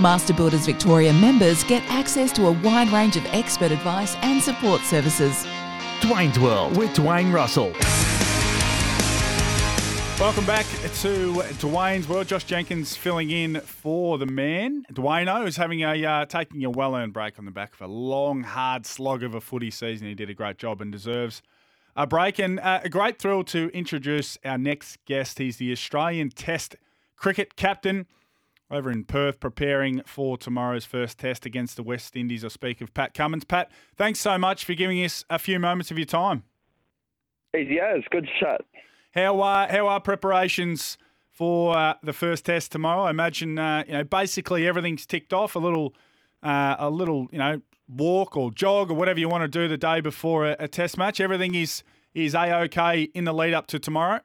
Master Builders Victoria members get access to a wide range of expert advice and support services. Dwayne's World with Dwayne Russell. Welcome back to Dwayne's World. Josh Jenkins filling in for the man. Dwayne is having a uh, taking a well-earned break on the back of a long, hard slog of a footy season. He did a great job and deserves a break. And uh, a great thrill to introduce our next guest. He's the Australian Test cricket captain over in Perth, preparing for tomorrow's first test against the West Indies. I speak of Pat Cummins. Pat, thanks so much for giving us a few moments of your time. Easy as, good chat. How are how are preparations for uh, the first test tomorrow? I imagine uh, you know basically everything's ticked off. A little uh, a little you know walk or jog or whatever you want to do the day before a, a test match. Everything is is a okay in the lead up to tomorrow.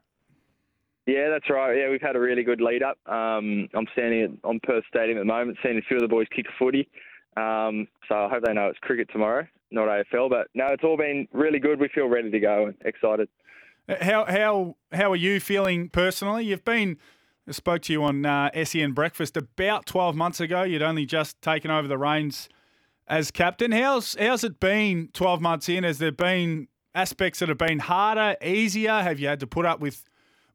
Yeah, that's right. Yeah, we've had a really good lead up. Um, I'm standing at, on Perth Stadium at the moment, seeing a few of the boys kick a footy. Um, so I hope they know it's cricket tomorrow, not AFL. But no, it's all been really good. We feel ready to go and excited. How how how are you feeling personally? You've been I spoke to you on uh, SEN Breakfast about 12 months ago. You'd only just taken over the reins as captain. How's how's it been 12 months in? Has there been aspects that have been harder, easier? Have you had to put up with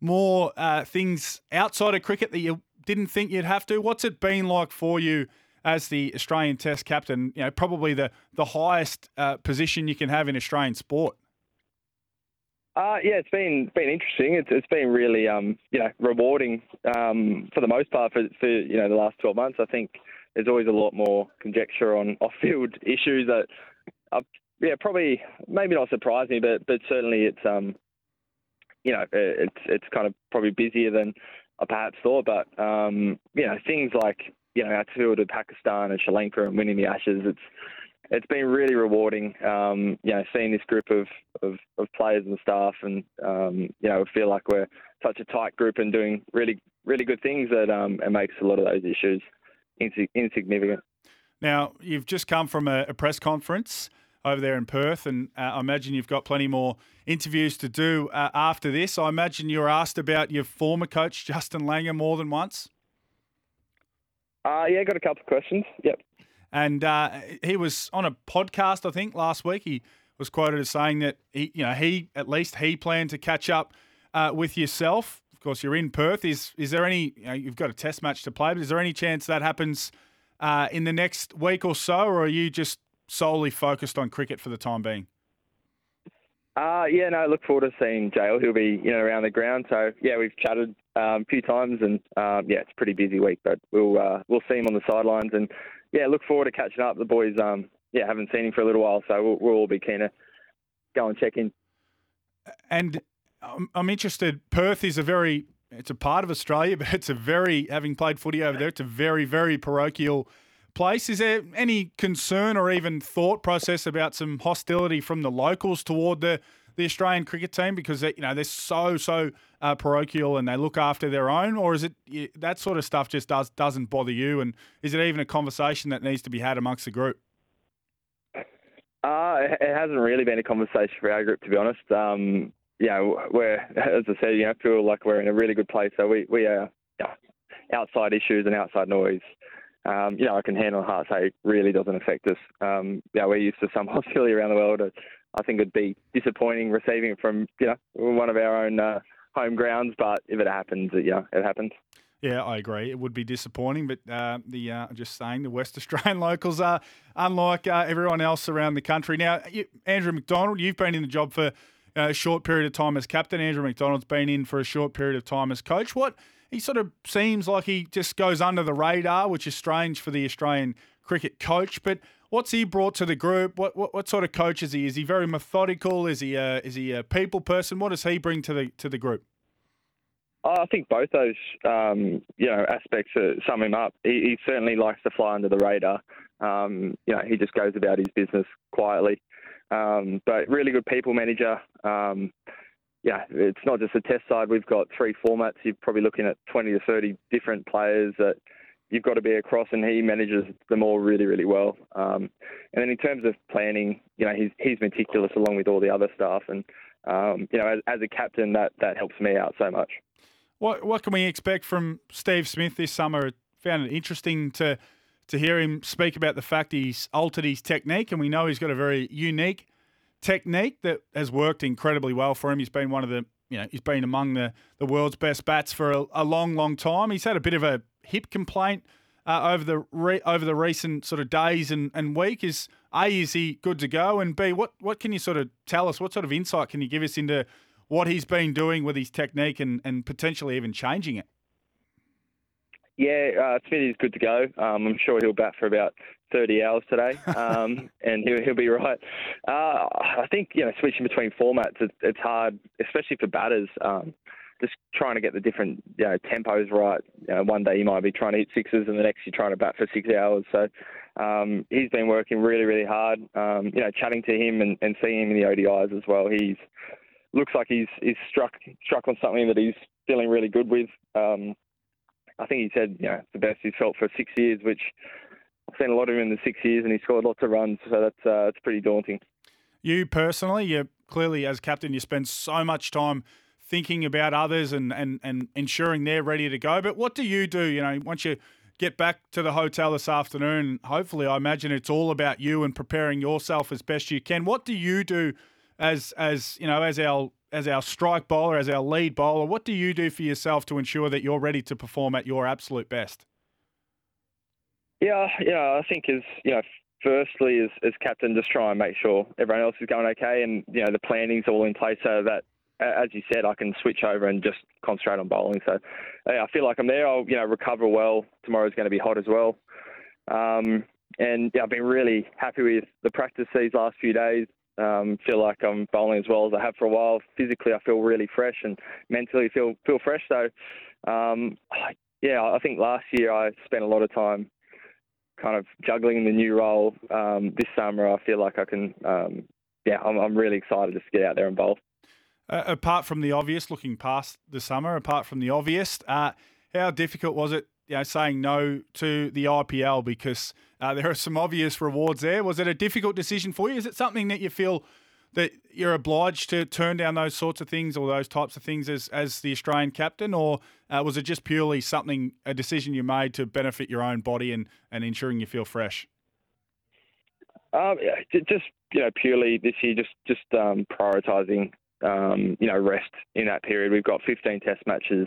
more uh, things outside of cricket that you didn't think you'd have to? What's it been like for you as the Australian Test captain? You know, probably the the highest uh, position you can have in Australian sport. Uh, yeah, it's been been interesting. It's it's been really um, you know rewarding um, for the most part for, for you know the last twelve months. I think there's always a lot more conjecture on off field issues that uh, yeah probably maybe not surprise me, but but certainly it's um you know it's it's kind of probably busier than I perhaps thought. But um, you know things like you know our tour to Pakistan and Sri Lanka and winning the Ashes. It's it's been really rewarding, um, you know, seeing this group of, of, of players and staff, and um, you know, feel like we're such a tight group and doing really, really good things that um, it makes a lot of those issues insignificant. Now, you've just come from a, a press conference over there in Perth, and uh, I imagine you've got plenty more interviews to do uh, after this. I imagine you were asked about your former coach, Justin Langer, more than once. Uh, yeah, got a couple of questions. Yep. And uh, he was on a podcast, I think, last week. He was quoted as saying that he, you know, he at least he planned to catch up uh, with yourself. Of course, you're in Perth. Is is there any? You know, you've got a test match to play, but is there any chance that happens uh, in the next week or so, or are you just solely focused on cricket for the time being? Uh, yeah, no, I look forward to seeing JL. He'll be, you know, around the ground. So yeah, we've chatted um, a few times, and um, yeah, it's a pretty busy week, but we'll uh, we'll see him on the sidelines, and yeah, look forward to catching up. The boys, um, yeah, haven't seen him for a little while, so we'll, we'll all be keen to go and check in. And I'm interested. Perth is a very, it's a part of Australia, but it's a very, having played footy over there, it's a very, very parochial place. Is there any concern or even thought process about some hostility from the locals toward the the Australian cricket team because they, you know they're so so uh, parochial and they look after their own, or is it that sort of stuff just does doesn't bother you? And is it even a conversation that needs to be had amongst the group? Uh, it hasn't really been a conversation for our group, to be honest. Um, we're as I said, you know, feel like we're in a really good place. So we we are outside issues and outside noise. Um, you know, I can handle heart it really doesn't affect us. Um, yeah, we're used to some hostility around the world. I think it'd be disappointing receiving it from you know one of our own uh, home grounds. But if it happens, yeah, it happens. Yeah, I agree. It would be disappointing, but uh, the uh, just saying the West Australian locals are unlike uh, everyone else around the country. Now, you, Andrew McDonald, you've been in the job for uh, a short period of time as captain. Andrew McDonald's been in for a short period of time as coach. What he sort of seems like he just goes under the radar, which is strange for the Australian cricket coach. But what's he brought to the group? What what, what sort of coach is he? Is he very methodical? Is he a, is he a people person? What does he bring to the to the group? I think both those um, you know aspects sum him up. He, he, certainly likes to fly under the radar. Um, you know, he just goes about his business quietly. Um, but really good people manager. Um, yeah, it's not just the test side. We've got three formats. You're probably looking at 20 to 30 different players that you've got to be across, and he manages them all really, really well. Um, and then in terms of planning, you know, he's he's meticulous along with all the other staff, and um, you know, as, as a captain, that that helps me out so much. What what can we expect from Steve Smith this summer? Found it interesting to to hear him speak about the fact he's altered his technique, and we know he's got a very unique technique that has worked incredibly well for him. He's been one of the you know he's been among the the world's best bats for a, a long, long time. He's had a bit of a hip complaint uh, over the re- over the recent sort of days and, and week. Is a is he good to go, and b what what can you sort of tell us? What sort of insight can you give us into what he's been doing with his technique and, and potentially even changing it. Yeah, uh, Smithy's good to go. Um, I'm sure he'll bat for about 30 hours today, um, and he'll, he'll be right. Uh, I think you know switching between formats it's, it's hard, especially for batters. Um, just trying to get the different you know, tempos right. You know, one day you might be trying to hit sixes, and the next you're trying to bat for six hours. So um, he's been working really, really hard. Um, you know, chatting to him and, and seeing him in the ODIs as well. He's looks like he's he's struck struck on something that he's feeling really good with. Um, I think he said, you know, the best he's felt for six years, which seen a lot of him in the six years, and he scored lots of runs, so that's uh, that's pretty daunting. You personally, you clearly as captain, you spend so much time thinking about others and, and, and ensuring they're ready to go. But what do you do? You know, once you get back to the hotel this afternoon, hopefully, I imagine it's all about you and preparing yourself as best you can. What do you do as as you know as our as our strike bowler, as our lead bowler, what do you do for yourself to ensure that you're ready to perform at your absolute best? Yeah, yeah, I think as you know, firstly as, as captain, just try and make sure everyone else is going okay, and you know the planning's all in place so that, as you said, I can switch over and just concentrate on bowling. So yeah, I feel like I'm there. I'll you know recover well. Tomorrow's going to be hot as well. Um, and yeah, I've been really happy with the practice these last few days. Um, feel like I'm bowling as well as I have for a while. Physically, I feel really fresh, and mentally feel feel fresh. So, um, yeah, I think last year I spent a lot of time kind of juggling the new role. Um, this summer, I feel like I can. Um, yeah, I'm, I'm really excited to get out there and bowl. Uh, apart from the obvious, looking past the summer, apart from the obvious, uh, how difficult was it you know, saying no to the IPL because uh, there are some obvious rewards there. Was it a difficult decision for you? Is it something that you feel that you're obliged to turn down those sorts of things or those types of things as, as the Australian captain, or uh, was it just purely something a decision you made to benefit your own body and, and ensuring you feel fresh? Um, just you know, purely this year, just just um, prioritising um, you know rest in that period. We've got 15 Test matches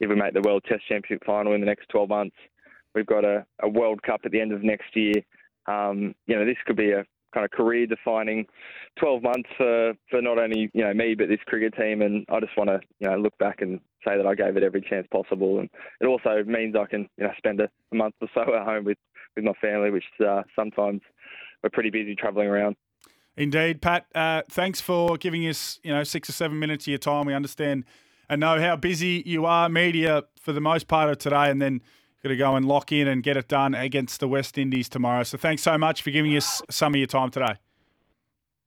if we make the World Test Championship final in the next 12 months. We've got a, a World Cup at the end of next year. Um, you know, this could be a kind of career-defining 12 months for, for not only you know me but this cricket team. And I just want to you know look back and say that I gave it every chance possible. And it also means I can you know spend a, a month or so at home with with my family, which uh, sometimes we're pretty busy travelling around. Indeed, Pat. Uh, thanks for giving us you know six or seven minutes of your time. We understand and know how busy you are, media, for the most part of today, and then got to go and lock in and get it done against the West Indies tomorrow. So thanks so much for giving us some of your time today.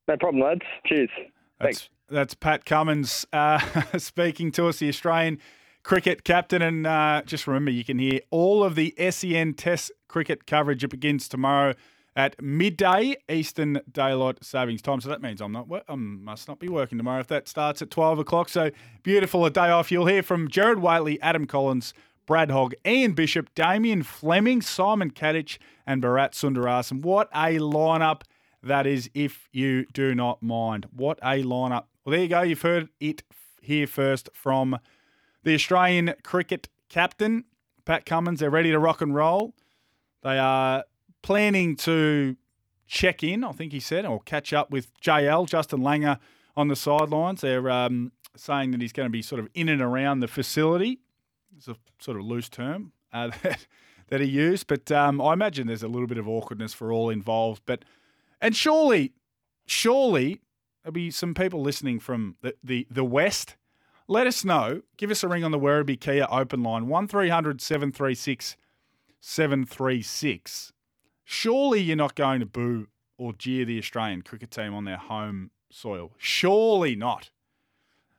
No problem, lads. Cheers. That's, thanks. That's Pat Cummins uh, speaking to us, the Australian cricket captain. And uh, just remember, you can hear all of the SEN Test cricket coverage. It begins tomorrow at midday Eastern Daylight Savings Time. So that means I'm not I must not be working tomorrow if that starts at 12 o'clock. So beautiful a day off. You'll hear from Gerard Whateley, Adam Collins, Brad Hogg, Ian Bishop, Damien Fleming, Simon Katich, and Bharat Sundaresan. What a lineup that is, if you do not mind. What a lineup. Well, there you go. You've heard it here first from the Australian cricket captain, Pat Cummins. They're ready to rock and roll. They are planning to check in, I think he said, or catch up with JL, Justin Langer, on the sidelines. They're um, saying that he's going to be sort of in and around the facility. It's a sort of loose term uh, that, that he used, but um, I imagine there's a little bit of awkwardness for all involved. But and surely, surely there'll be some people listening from the, the, the West. Let us know. Give us a ring on the Werribee Kia open line, 1300 736 736. Surely you're not going to boo or jeer the Australian cricket team on their home soil. Surely not.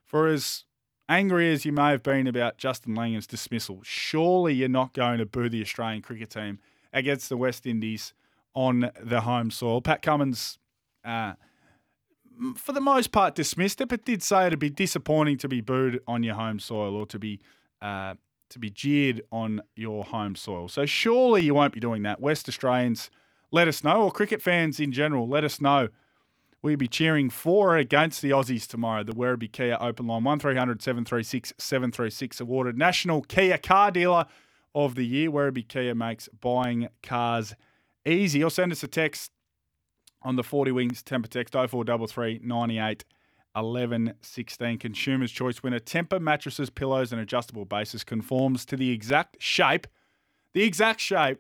For as angry as you may have been about Justin Langer's dismissal, surely you're not going to boo the Australian cricket team against the West Indies on the home soil. Pat Cummins, uh, for the most part, dismissed it, but did say it'd be disappointing to be booed on your home soil or to be uh, to be jeered on your home soil. So surely you won't be doing that. West Australians, let us know, or cricket fans in general, let us know We'll be cheering for or against the Aussies tomorrow. The Werribee Kia Open Line 1300 736 736 awarded National Kia Car Dealer of the Year. Werribee Kia makes buying cars easy. Or send us a text on the 40 Winks Tempur Text 0433 98 11 16. Consumer's Choice winner. Tempur mattresses, pillows, and adjustable bases conforms to the exact shape, the exact shape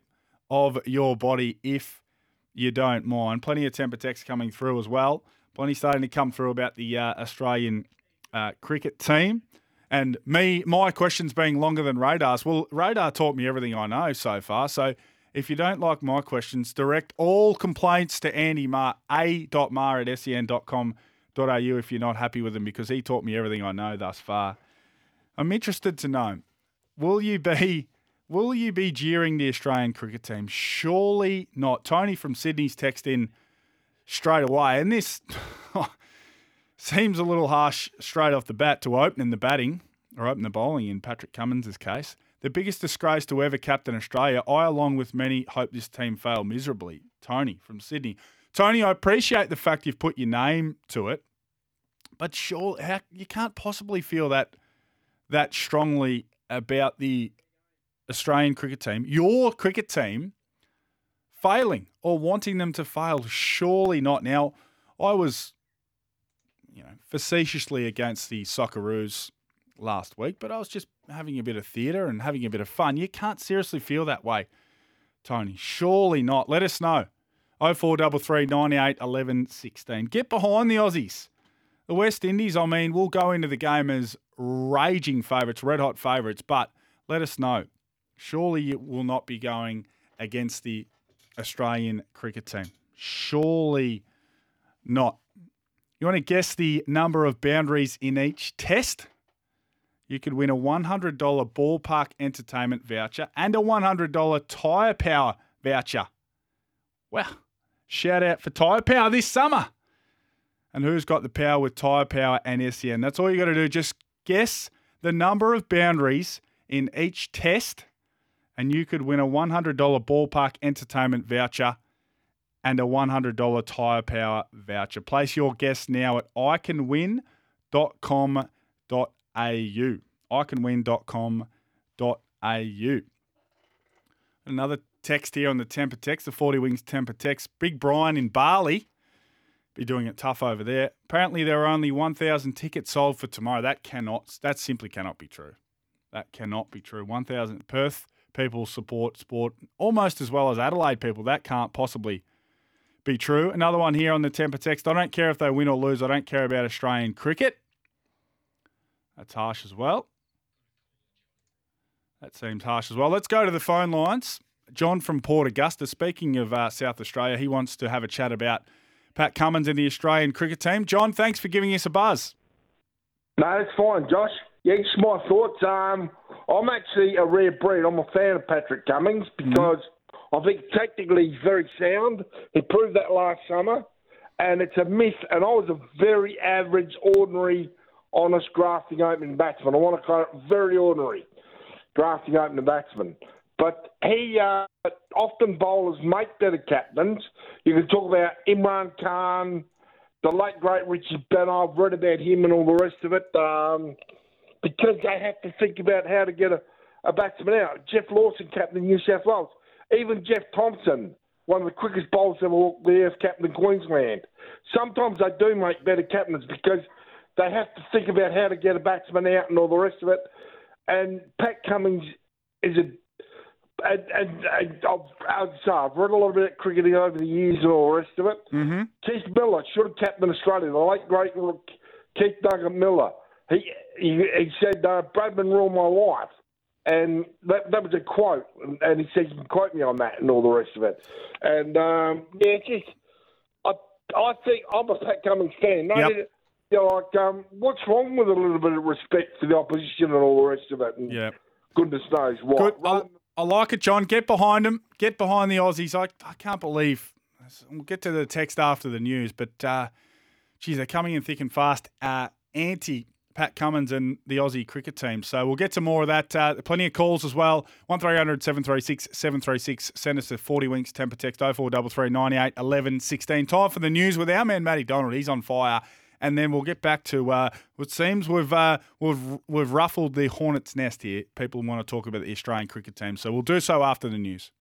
of your body if you don't mind. Plenty of Tempur text coming through as well. Plenty starting to come through about the uh, Australian uh, cricket team. And me, my questions being longer than Radar's. Well, Radar taught me everything I know so far. So if you don't like my questions, direct all complaints to Andy Maher, a.maher at sen.com.au if you're not happy with him because he taught me everything I know thus far. I'm interested to know, will you be Will you be jeering the Australian cricket team? Surely not. Tony from Sydney's text in straight away, and this seems a little harsh straight off the bat to open in the batting or open the bowling in Patrick Cummins' case. The biggest disgrace to ever captain Australia. I, along with many, hope this team fail miserably. Tony from Sydney. Tony, I appreciate the fact you've put your name to it, but sure, how, you can't possibly feel that that strongly about the Australian cricket team, your cricket team, failing or wanting them to fail. Surely not. Now, I was, you know, facetiously against the Socceroos last week, but I was just having a bit of theatre and having a bit of fun. You can't seriously feel that way, Tony. Surely not. Let us know. 0433 98 11 16. Get behind the Aussies. The West Indies, I mean, will go into the game as raging favourites, red hot favourites, but let us know. Surely it will not be going against the Australian cricket team. Surely not. You want to guess the number of boundaries in each test? You could win a $100 ballpark entertainment voucher and a $100 Tyrepower voucher. Well, shout out for Tyrepower this summer. And who's got the power with Tyrepower and SEN? That's all you got to do. Just guess the number of boundaries in each test and you could win a $100 ballpark entertainment voucher and a $100 Tyrepower voucher. Place your guess now at iCanWin.com.au. iCanWin.com.au. Another text here on the Tempur text, the 40 Winks Tempur text. Big Brian in Bali be doing it tough over there. Apparently, there are only 1,000 tickets sold for tomorrow. That cannot, that simply cannot be true. That cannot be true. 1,000 Perth people support sport almost as well as Adelaide people. That can't possibly be true. Another one here on the Tempur text. I don't care if they win or lose. I don't care about Australian cricket. That's harsh as well. That seems harsh as well. Let's go to the phone lines. John from Port Augusta. Speaking of uh, South Australia, he wants to have a chat about Pat Cummins and the Australian cricket team. John, thanks for giving us a buzz. No, it's fine, Josh. Yeah, just my thoughts. Um, I'm actually a rare breed. I'm a fan of Patrick Cummins mm-hmm. because mm-hmm. I think technically he's very sound. He proved that last summer, and it's a myth. And I was a very average, ordinary, honest grafting opening batsman. I want to call it very ordinary grafting opening batsman. But he uh, often bowlers make better captains. You can talk about Imran Khan, the late great Richard Benaud. I've read about him and all the rest of it. Um, because they have to think about how to get a, a batsman out. Geoff Lawson, captain of New South Wales. Even Jeff Thomson, one of the quickest bowlers ever walked the earth, captain of Queensland. Sometimes they do make better captains because they have to think about how to get a batsman out and all the rest of it. and Pat Cummings is a. And, and, and I've, I've read a lot about cricketing over the years and all the rest of it. Mm-hmm. Keith Miller should have captained Australia. The late great Keith Nugget Miller. He he, he said uh, Bradman ruined my life, and that that was a quote. And, he said you can quote me on that and all the rest of it. And um, yeah, just I I think I'm a Pat Cummins fan. No, Yep. you know, like um, what's wrong with a little bit of respect for the opposition and all the rest of it? And Yeah. goodness knows what. Good. I, I like it, John. Get behind him. Get behind the Aussies. I, I can't believe. We'll get to the text after the news, but uh, geez, they're coming in thick and fast. Uh, anti Pat Cummins and the Aussie cricket team. So we'll get to more of that. Uh, plenty of calls as well. 1300 736 736. Send us a 40 winks Tempur text 0433 98 11 16. Time for the news with our man Matty Donald. He's on fire. And then we'll get back to uh, what seems we've uh, we've we've ruffled the hornet's nest here. People want to talk about the Australian cricket team, so we'll do so after the news.